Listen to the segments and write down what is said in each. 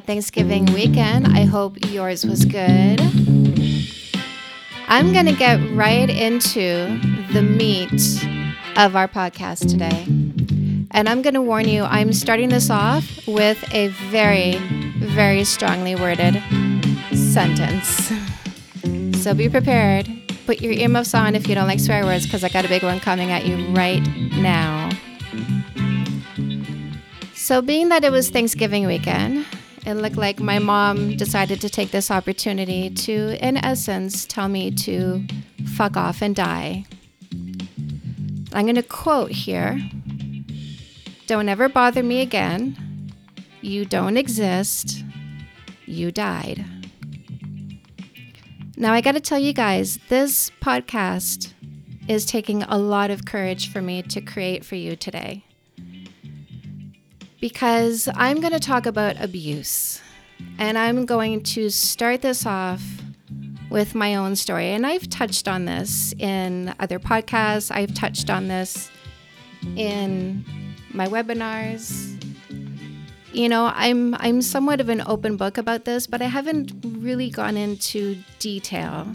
had Thanksgiving weekend. I hope yours was good. I'm going to get right into the meat of our podcast today. And I'm going to warn you, I'm starting this off with a very, very strongly worded sentence. So be prepared. Put your earmuffs on if you don't like swear words, because I got a big one coming at you right now. So, being that it was Thanksgiving weekend, it looked like my mom decided to take this opportunity to, in essence, tell me to fuck off and die. I'm going to quote here Don't ever bother me again. You don't exist. You died. Now, I got to tell you guys, this podcast is taking a lot of courage for me to create for you today because I'm going to talk about abuse. And I'm going to start this off with my own story. And I've touched on this in other podcasts, I've touched on this in my webinars. You know, I'm I'm somewhat of an open book about this, but I haven't really gone into detail.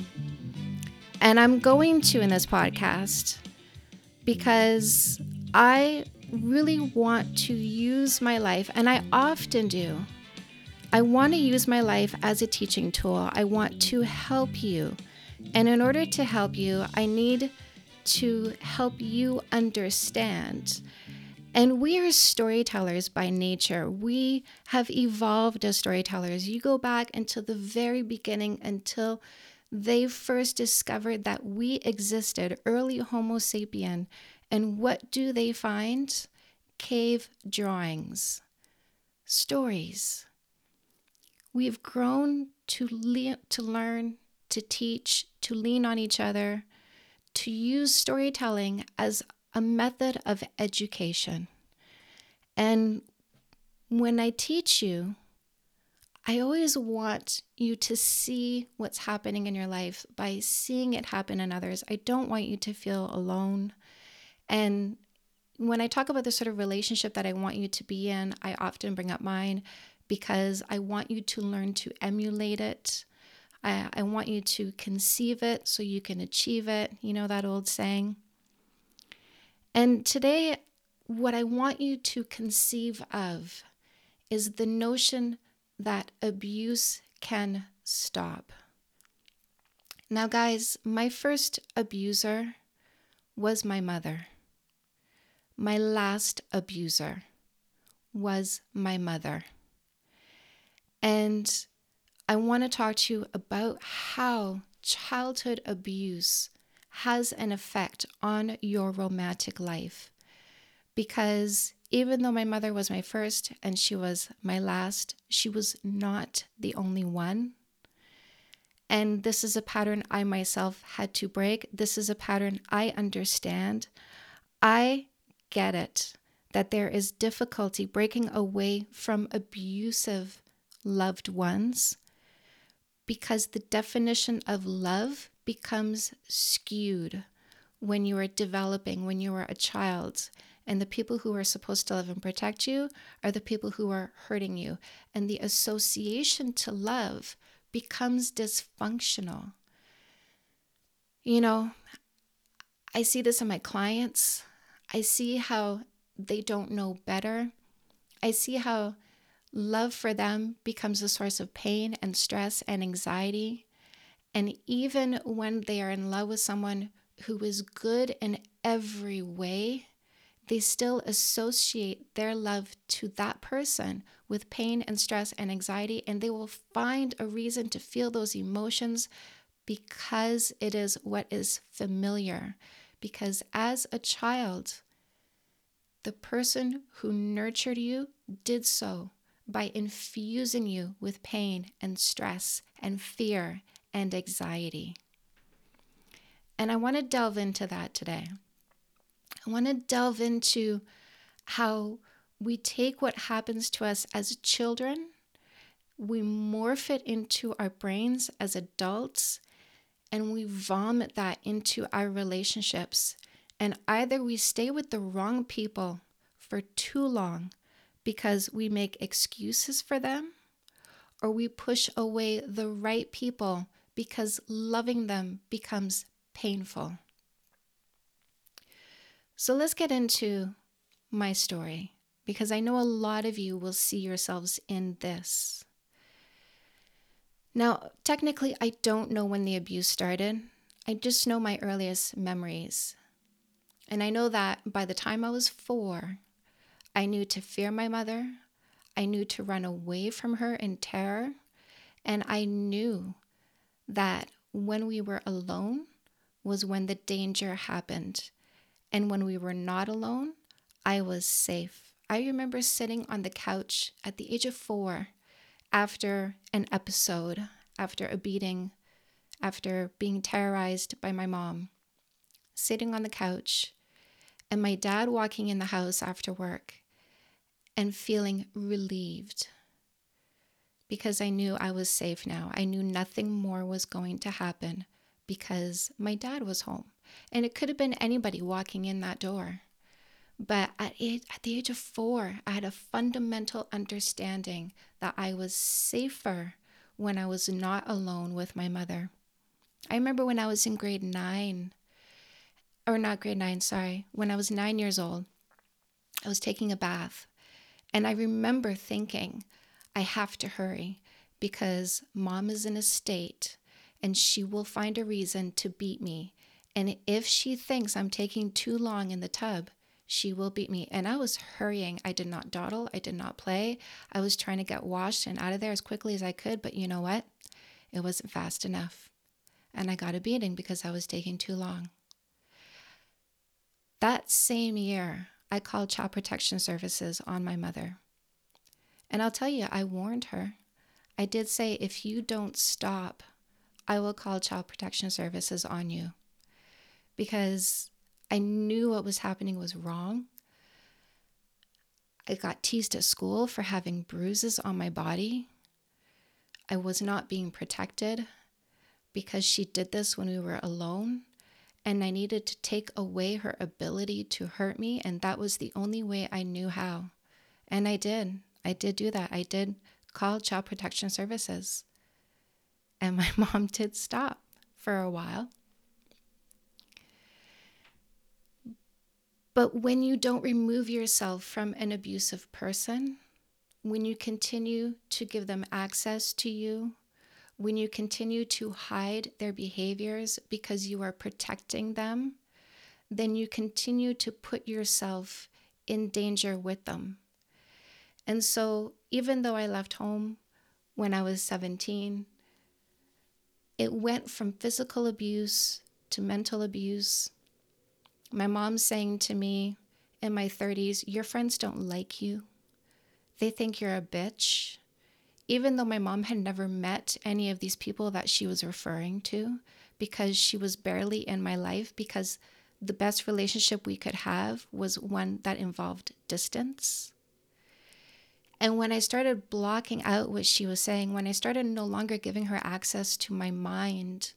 And I'm going to in this podcast because I really want to use my life, and I often do. I want to use my life as a teaching tool. I want to help you. And in order to help you, I need to help you understand. And we are storytellers by nature. We have evolved as storytellers. You go back until the very beginning, until they first discovered that we existed, early Homo sapien. And what do they find? Cave drawings, stories. We've grown to, le- to learn, to teach, to lean on each other, to use storytelling as a method of education. And when I teach you, I always want you to see what's happening in your life by seeing it happen in others. I don't want you to feel alone. And when I talk about the sort of relationship that I want you to be in, I often bring up mine because I want you to learn to emulate it. I, I want you to conceive it so you can achieve it. You know that old saying? And today, what I want you to conceive of is the notion that abuse can stop. Now, guys, my first abuser was my mother. My last abuser was my mother. And I want to talk to you about how childhood abuse has an effect on your romantic life. Because even though my mother was my first and she was my last, she was not the only one. And this is a pattern I myself had to break. This is a pattern I understand. I get it that there is difficulty breaking away from abusive loved ones because the definition of love becomes skewed when you are developing, when you are a child. And the people who are supposed to love and protect you are the people who are hurting you. And the association to love becomes dysfunctional. You know, I see this in my clients. I see how they don't know better. I see how love for them becomes a source of pain and stress and anxiety. And even when they are in love with someone who is good in every way, they still associate their love to that person with pain and stress and anxiety, and they will find a reason to feel those emotions because it is what is familiar because as a child, the person who nurtured you did so by infusing you with pain and stress and fear and anxiety. And I want to delve into that today. I want to delve into how we take what happens to us as children, we morph it into our brains as adults, and we vomit that into our relationships. And either we stay with the wrong people for too long because we make excuses for them, or we push away the right people because loving them becomes painful. So let's get into my story because I know a lot of you will see yourselves in this. Now, technically, I don't know when the abuse started. I just know my earliest memories. And I know that by the time I was four, I knew to fear my mother. I knew to run away from her in terror. And I knew that when we were alone was when the danger happened. And when we were not alone, I was safe. I remember sitting on the couch at the age of four after an episode, after a beating, after being terrorized by my mom, sitting on the couch, and my dad walking in the house after work and feeling relieved because I knew I was safe now. I knew nothing more was going to happen because my dad was home. And it could have been anybody walking in that door. But at, at the age of four, I had a fundamental understanding that I was safer when I was not alone with my mother. I remember when I was in grade nine, or not grade nine, sorry, when I was nine years old, I was taking a bath. And I remember thinking, I have to hurry because mom is in a state and she will find a reason to beat me. And if she thinks I'm taking too long in the tub, she will beat me. And I was hurrying. I did not dawdle. I did not play. I was trying to get washed and out of there as quickly as I could. But you know what? It wasn't fast enough. And I got a beating because I was taking too long. That same year, I called Child Protection Services on my mother. And I'll tell you, I warned her. I did say, if you don't stop, I will call Child Protection Services on you. Because I knew what was happening was wrong. I got teased at school for having bruises on my body. I was not being protected because she did this when we were alone. And I needed to take away her ability to hurt me. And that was the only way I knew how. And I did. I did do that. I did call Child Protection Services. And my mom did stop for a while. But when you don't remove yourself from an abusive person, when you continue to give them access to you, when you continue to hide their behaviors because you are protecting them, then you continue to put yourself in danger with them. And so, even though I left home when I was 17, it went from physical abuse to mental abuse my mom saying to me in my 30s, Your friends don't like you. They think you're a bitch. Even though my mom had never met any of these people that she was referring to, because she was barely in my life, because the best relationship we could have was one that involved distance. And when I started blocking out what she was saying, when I started no longer giving her access to my mind,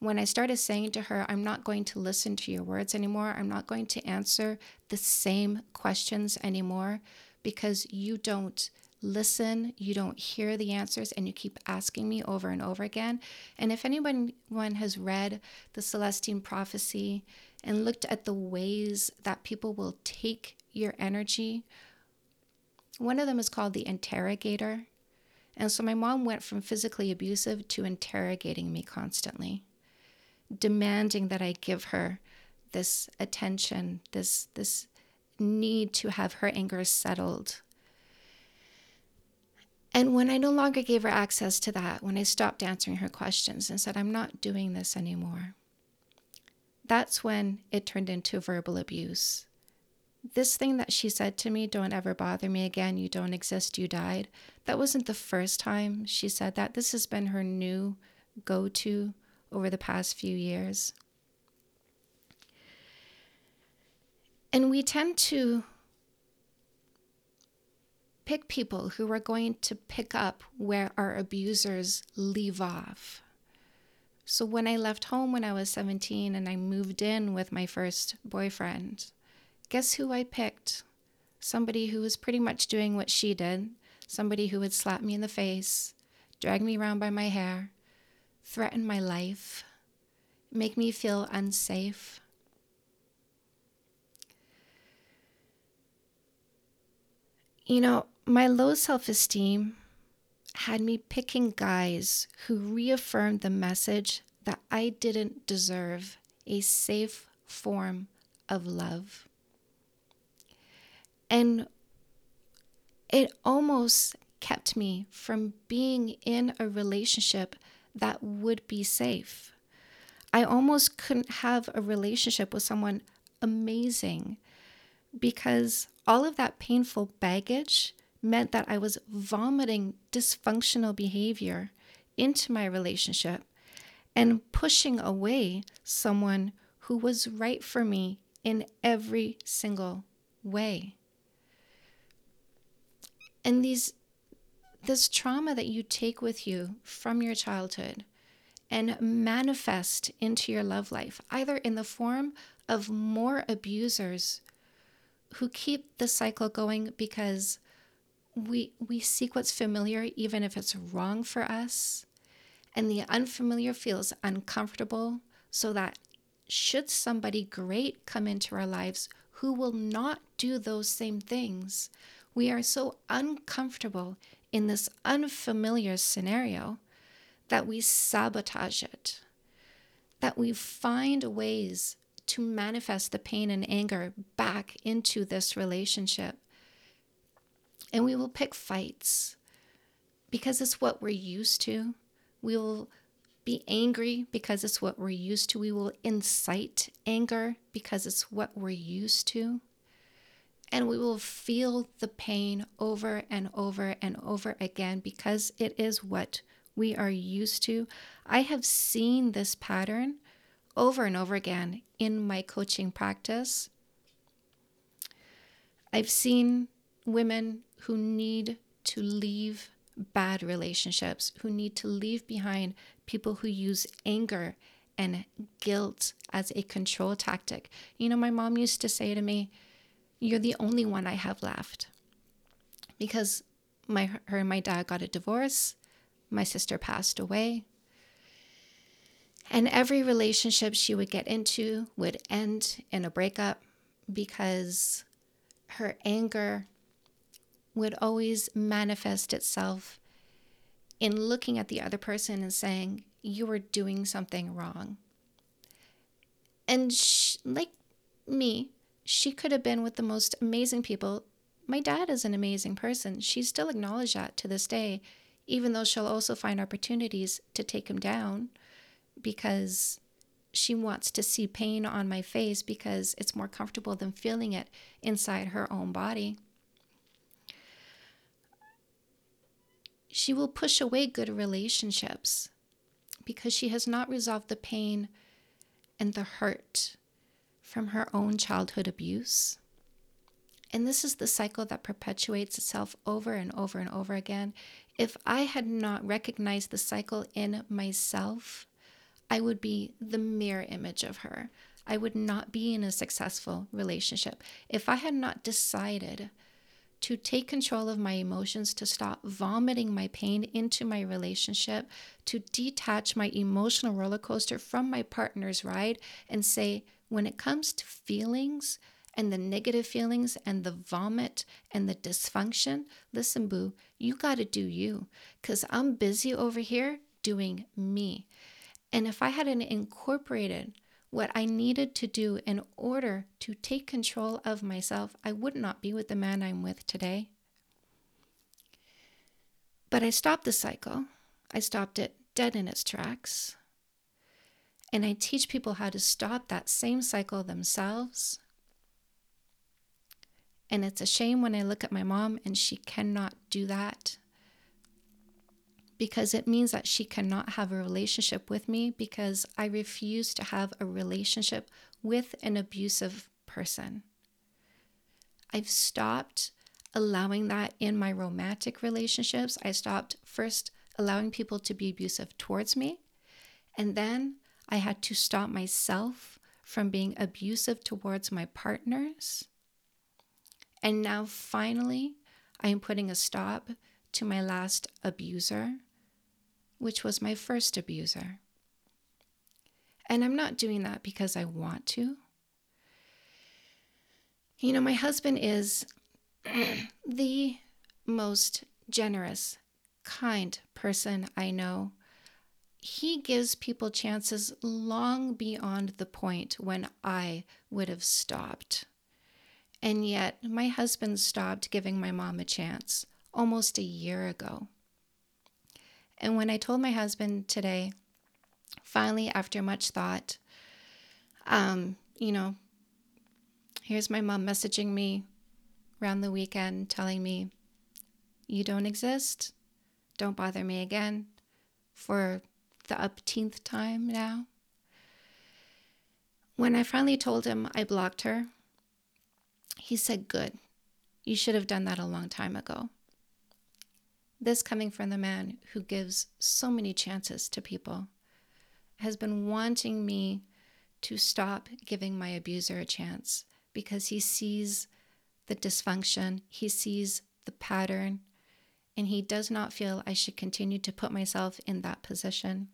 when I started saying to her, I'm not going to listen to your words anymore, I'm not going to answer the same questions anymore because you don't listen, you don't hear the answers, and you keep asking me over and over again. And if anyone has read the Celestine prophecy and looked at the ways that people will take your energy, one of them is called the interrogator. And so my mom went from physically abusive to interrogating me constantly demanding that I give her this attention, this this need to have her anger settled. And when I no longer gave her access to that, when I stopped answering her questions and said, I'm not doing this anymore, that's when it turned into verbal abuse. This thing that she said to me, don't ever bother me again, you don't exist, you died, that wasn't the first time she said that. This has been her new go to over the past few years. And we tend to pick people who are going to pick up where our abusers leave off. So when I left home when I was 17 and I moved in with my first boyfriend, guess who I picked? Somebody who was pretty much doing what she did, somebody who would slap me in the face, drag me around by my hair, threaten my life, make me feel unsafe. You know, my low self esteem had me picking guys who reaffirmed the message that I didn't deserve a safe form of love. And it almost kept me from being in a relationship that would be safe. I almost couldn't have a relationship with someone amazing because all of that painful baggage meant that I was vomiting dysfunctional behavior into my relationship and pushing away someone who was right for me in every single way. And these this trauma that you take with you from your childhood and manifest into your love life, either in the form of more abusers who keep the cycle going because we we seek what's familiar even if it's wrong for us. And the unfamiliar feels uncomfortable so that should somebody great come into our lives who will not do those same things we are so uncomfortable in this unfamiliar scenario that we sabotage it that we find ways to manifest the pain and anger back into this relationship and we will pick fights because it's what we're used to. We will be angry because it's what we're used to. We will incite anger because it's what we're used to. And we will feel the pain over and over and over again because it is what we are used to. I have seen this pattern over and over again in my coaching practice. I've seen women who need to leave bad relationships, who need to leave behind people who use anger and guilt as a control tactic. You know, my mom used to say to me, You're the only one I have left. Because my her and my dad got a divorce, my sister passed away. And every relationship she would get into would end in a breakup because her anger would always manifest itself in looking at the other person and saying, You were doing something wrong. And she, like me, she could have been with the most amazing people. My dad is an amazing person. She still acknowledged that to this day, even though she'll also find opportunities to take him down because she wants to see pain on my face because it's more comfortable than feeling it inside her own body. She will push away good relationships because she has not resolved the pain and the hurt from her own childhood abuse. And this is the cycle that perpetuates itself over and over and over again. If I had not recognized the cycle in myself, I would be the mirror image of her. I would not be in a successful relationship. If I had not decided to take control of my emotions, to stop vomiting my pain into my relationship, to detach my emotional roller coaster from my partner's ride and say, when it comes to feelings and the negative feelings and the vomit and the dysfunction, listen, boo, you got to do you because I'm busy over here doing me. And if I hadn't incorporated what I needed to do in order to take control of myself, I would not be with the man I'm with today. But I stopped the cycle. I stopped it dead in its tracks. And I teach people how to stop that same cycle themselves. And it's a shame when I look at my mom and she cannot do that because it means that she cannot have a relationship with me because I refuse to have a relationship with an abusive person. I've stopped allowing that in my romantic relationships. I stopped first allowing people to be abusive towards me, and then I had to stop myself from being abusive towards my partners. And now finally, I am putting a stop to my last abuser which was my first abuser. And I'm not doing that because I want to. You know, my husband is the most generous, kind person I know. He gives people chances long beyond the point when I would have stopped. And yet, my husband stopped giving my mom a chance almost a year ago. And when I told my husband today, finally, after much thought, um, you know, here's my mom messaging me around the weekend telling me, You don't exist. Don't bother me again for the upteenth time now. When I finally told him I blocked her, he said, Good. You should have done that a long time ago. This coming from the man who gives so many chances to people has been wanting me to stop giving my abuser a chance because he sees the dysfunction, he sees the pattern, and he does not feel I should continue to put myself in that position.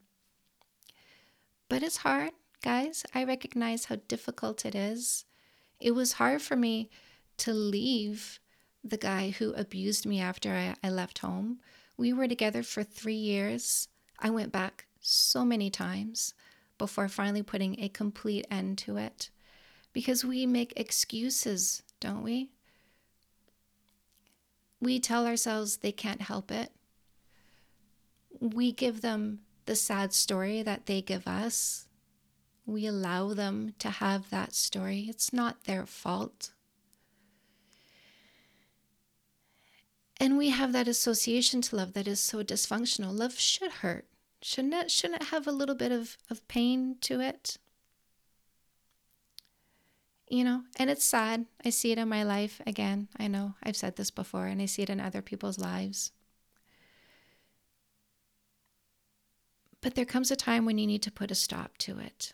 But it's hard, guys. I recognize how difficult it is. It was hard for me to leave the guy who abused me after I, I left home. We were together for three years. I went back so many times before finally putting a complete end to it. Because we make excuses, don't we? We tell ourselves they can't help it. We give them the sad story that they give us. We allow them to have that story. It's not their fault. And we have that association to love that is so dysfunctional. Love should hurt. Shouldn't it? Shouldn't it have a little bit of, of pain to it? You know, and it's sad. I see it in my life again. I know I've said this before, and I see it in other people's lives. But there comes a time when you need to put a stop to it.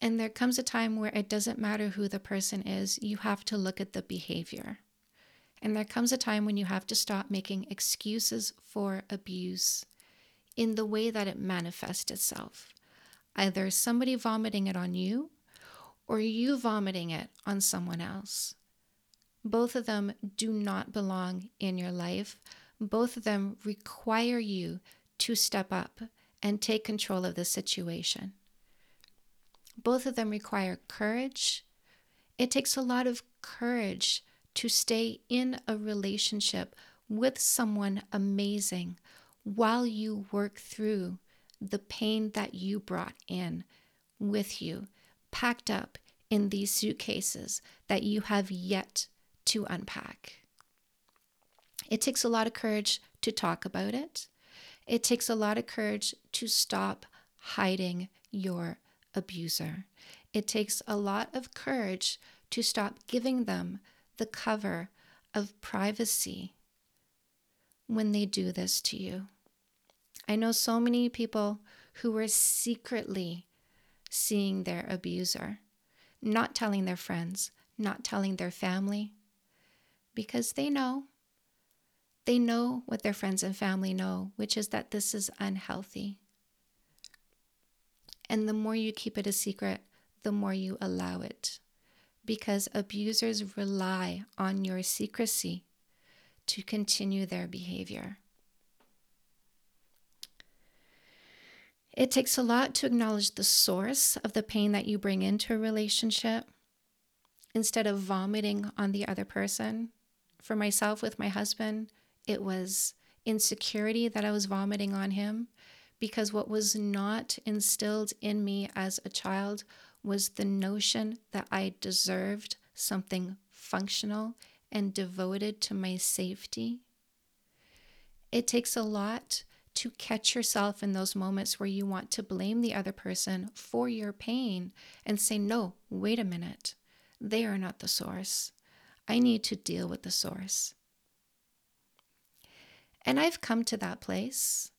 And there comes a time where it doesn't matter who the person is, you have to look at the behavior. And there comes a time when you have to stop making excuses for abuse in the way that it manifests itself. Either somebody vomiting it on you or you vomiting it on someone else. Both of them do not belong in your life. Both of them require you to step up and take control of the situation. Both of them require courage. It takes a lot of courage to stay in a relationship with someone amazing while you work through the pain that you brought in with you, packed up in these suitcases that you have yet to unpack. It takes a lot of courage to talk about it. It takes a lot of courage to stop hiding your abuser. It takes a lot of courage to stop giving them the cover of privacy when they do this to you. I know so many people who are secretly seeing their abuser, not telling their friends, not telling their family, because they know. They know what their friends and family know, which is that this is unhealthy. And the more you keep it a secret, the more you allow it because abusers rely on your secrecy to continue their behavior. It takes a lot to acknowledge the source of the pain that you bring into a relationship instead of vomiting on the other person. For myself, with my husband, it was insecurity that I was vomiting on him because what was not instilled in me as a child was the notion that I deserved something functional and devoted to my safety. It takes a lot to catch yourself in those moments where you want to blame the other person for your pain and say, no, wait a minute. They are not the source. I need to deal with the source. And I've come to that place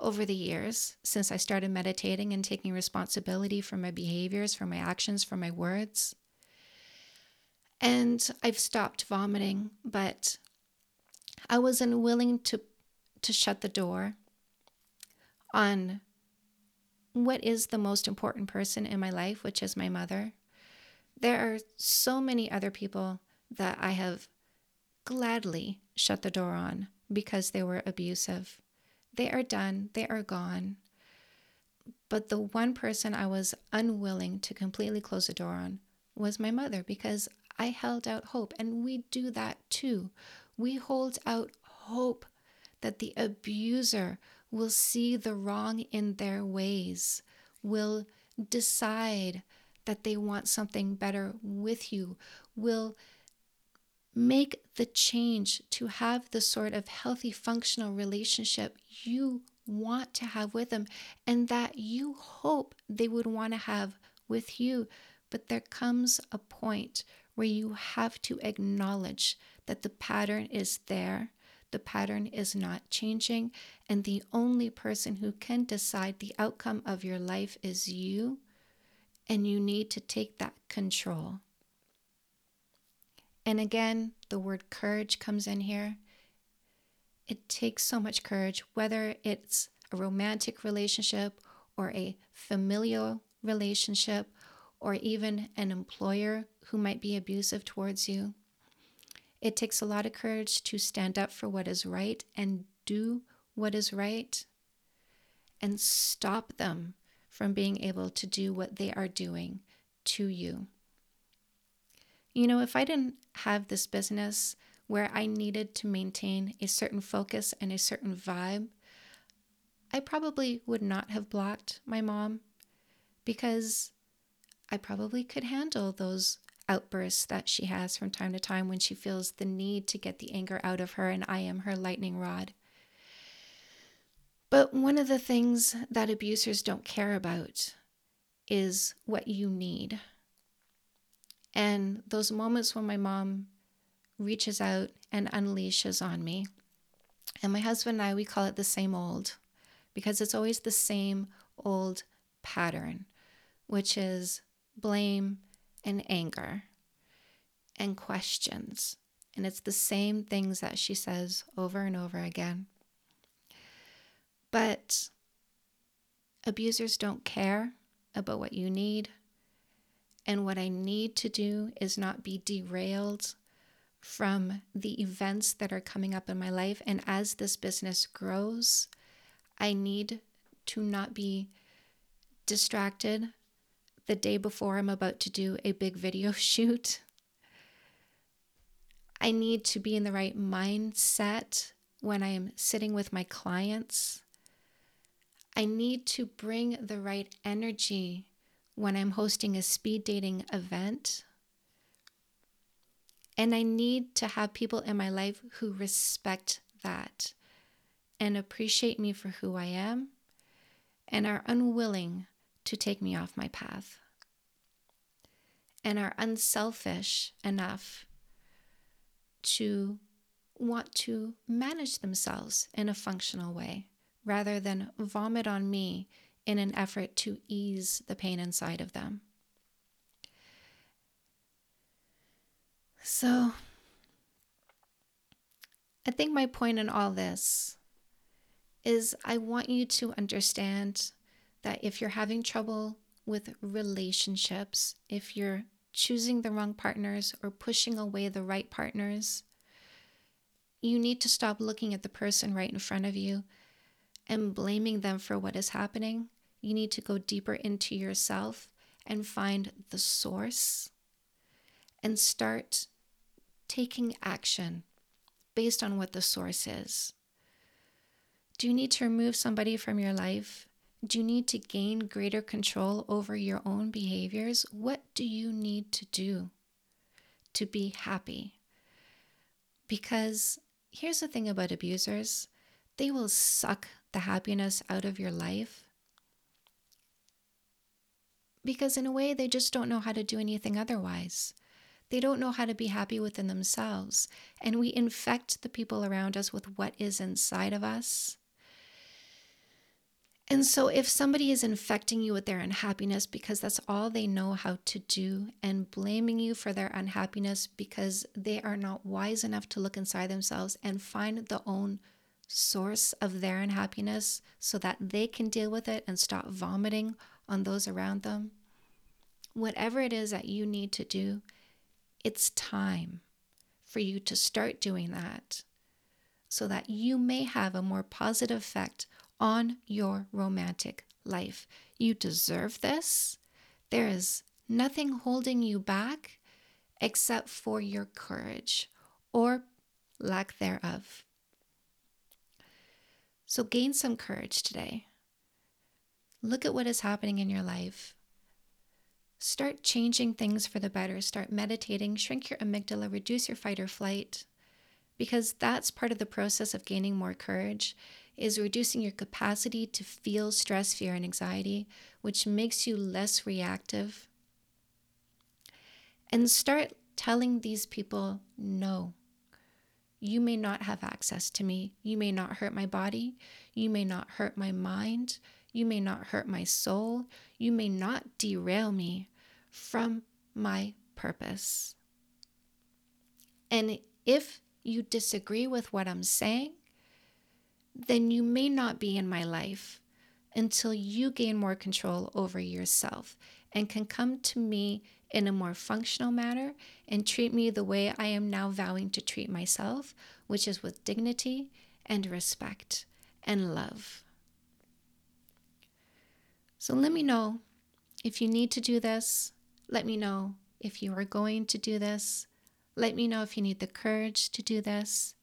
over the years since I started meditating and taking responsibility for my behaviors, for my actions, for my words. And I've stopped vomiting, but I wasn't willing to to shut the door on what is the most important person in my life, which is my mother. There are so many other people that I have gladly shut the door on because they were abusive. They are done, they are gone. But the one person I was unwilling to completely close the door on was my mother because I held out hope. And we do that too. We hold out hope that the abuser will see the wrong in their ways, will decide that they want something better with you, will make the change to have the sort of healthy, functional relationship you want to have with them and that you hope they would want to have with you. But there comes a point where you have to acknowledge that the pattern is there, the pattern is not changing, and the only person who can decide the outcome of your life is you, and you need to take that control. And again, the word courage comes in here. It takes so much courage, whether it's a romantic relationship or a familial relationship or even an employer who might be abusive towards you. It takes a lot of courage to stand up for what is right and do what is right and stop them from being able to do what they are doing to you. You know, if I didn't have this business where I needed to maintain a certain focus and a certain vibe, I probably would not have blocked my mom because I probably could handle those outbursts that she has from time to time when she feels the need to get the anger out of her, and I am her lightning rod. But one of the things that abusers don't care about is what you need. And those moments when my mom reaches out and unleashes on me, and my husband and I, we call it the same old because it's always the same old pattern, which is blame and anger and questions. And it's the same things that she says over and over again. But abusers don't care about what you need. And what I need to do is not be derailed from the events that are coming up in my life. And as this business grows, I need to not be distracted the day before I'm about to do a big video shoot. I need to be in the right mindset when I am sitting with my clients. I need to bring the right energy when I'm hosting a speed dating event. And I need to have people in my life who respect that and appreciate me for who I am and are unwilling to take me off my path and are unselfish enough to want to manage themselves in a functional way rather than vomit on me in an effort to ease the pain inside of them. So, I think my point in all this is I want you to understand that if you're having trouble with relationships, if you're choosing the wrong partners or pushing away the right partners, you need to stop looking at the person right in front of you and blaming them for what is happening. You need to go deeper into yourself and find the source and start taking action based on what the source is. Do you need to remove somebody from your life? Do you need to gain greater control over your own behaviors? What do you need to do to be happy? Because here's the thing about abusers they will suck the happiness out of your life because, in a way, they just don't know how to do anything otherwise. They don't know how to be happy within themselves. And we infect the people around us with what is inside of us. And so, if somebody is infecting you with their unhappiness because that's all they know how to do, and blaming you for their unhappiness because they are not wise enough to look inside themselves and find the own source of their unhappiness so that they can deal with it and stop vomiting on those around them. Whatever it is that you need to do, it's time for you to start doing that so that you may have a more positive effect on your romantic life. You deserve this. There is nothing holding you back except for your courage or lack thereof. So gain some courage today. Look at what is happening in your life. Start changing things for the better. Start meditating, shrink your amygdala, reduce your fight or flight, because that's part of the process of gaining more courage is reducing your capacity to feel stress, fear, and anxiety, which makes you less reactive. And start telling these people no. You may not have access to me. You may not hurt my body. You may not hurt my mind. You may not hurt my soul. You may not derail me from my purpose. And if you disagree with what I'm saying, then you may not be in my life until you gain more control over yourself and can come to me in a more functional manner and treat me the way I am now vowing to treat myself, which is with dignity and respect and love. So let me know if you need to do this. Let me know if you are going to do this. Let me know if you need the courage to do this,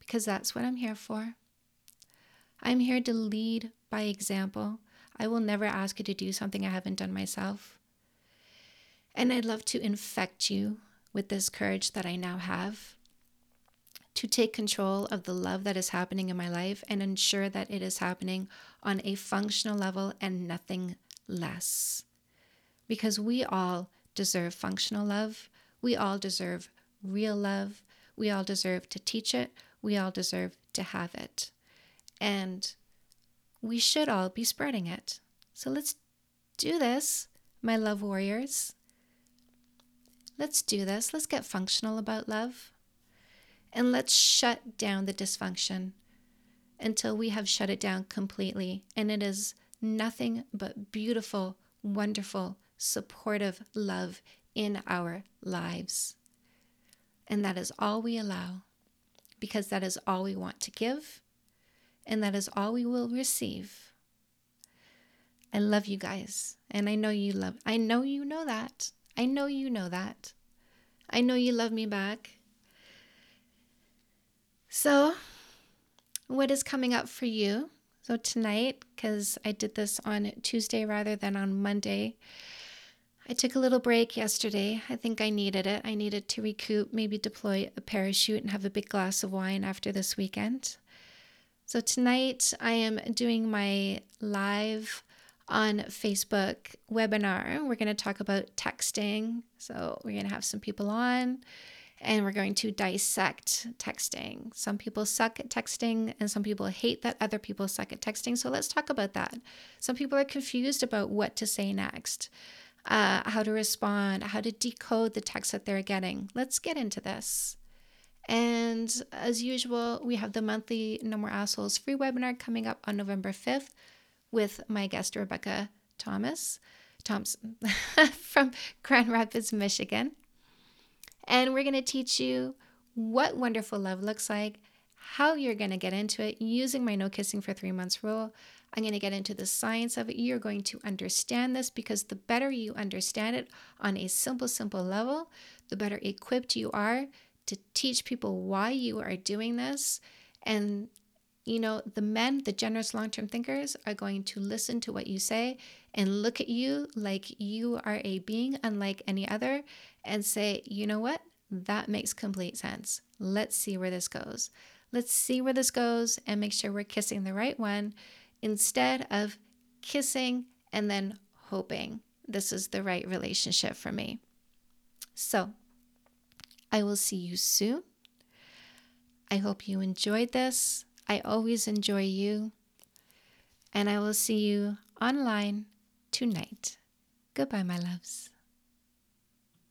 because that's what I'm here for. I'm here to lead by example. I will never ask you to do something I haven't done myself. And I'd love to infect you with this courage that I now have to take control of the love that is happening in my life and ensure that it is happening on a functional level and nothing less. Because we all deserve functional love. We all deserve real love. We all deserve to teach it. We all deserve to have it. And we should all be spreading it. So let's do this, my love warriors. Let's do this. Let's get functional about love. And let's shut down the dysfunction until we have shut it down completely. And it is nothing but beautiful, wonderful, supportive love in our lives. And that is all we allow because that is all we want to give and that is all we will receive. I love you guys, and I know you love I know you know that. I know you know that. I know you love me back. So, what is coming up for you? So, tonight, because I did this on Tuesday rather than on Monday, I took a little break yesterday. I think I needed it. I needed to recoup, maybe deploy a parachute and have a big glass of wine after this weekend. So, tonight I am doing my live on Facebook webinar. We're going to talk about texting. So, we're going to have some people on and we're going to dissect texting. Some people suck at texting and some people hate that other people suck at texting. So, let's talk about that. Some people are confused about what to say next uh, how to respond, how to decode the text that they're getting. Let's get into this. And as usual, we have the monthly No More Assholes free webinar coming up on November 5th with my guest, Rebecca Thomas Thompson from Grand Rapids, Michigan. And we're going to teach you what wonderful love looks like, how you're going to get into it using my no kissing for three months rule, I'm going to get into the science of it. You're going to understand this because the better you understand it on a simple, simple level, the better equipped you are to teach people why you are doing this. And, you know, the men, the generous long term thinkers, are going to listen to what you say and look at you like you are a being unlike any other and say, you know what? That makes complete sense. Let's see where this goes. Let's see where this goes and make sure we're kissing the right one instead of kissing and then hoping this is the right relationship for me. So, I will see you soon. I hope you enjoyed this. I always enjoy you. And I will see you online tonight. Goodbye, my loves.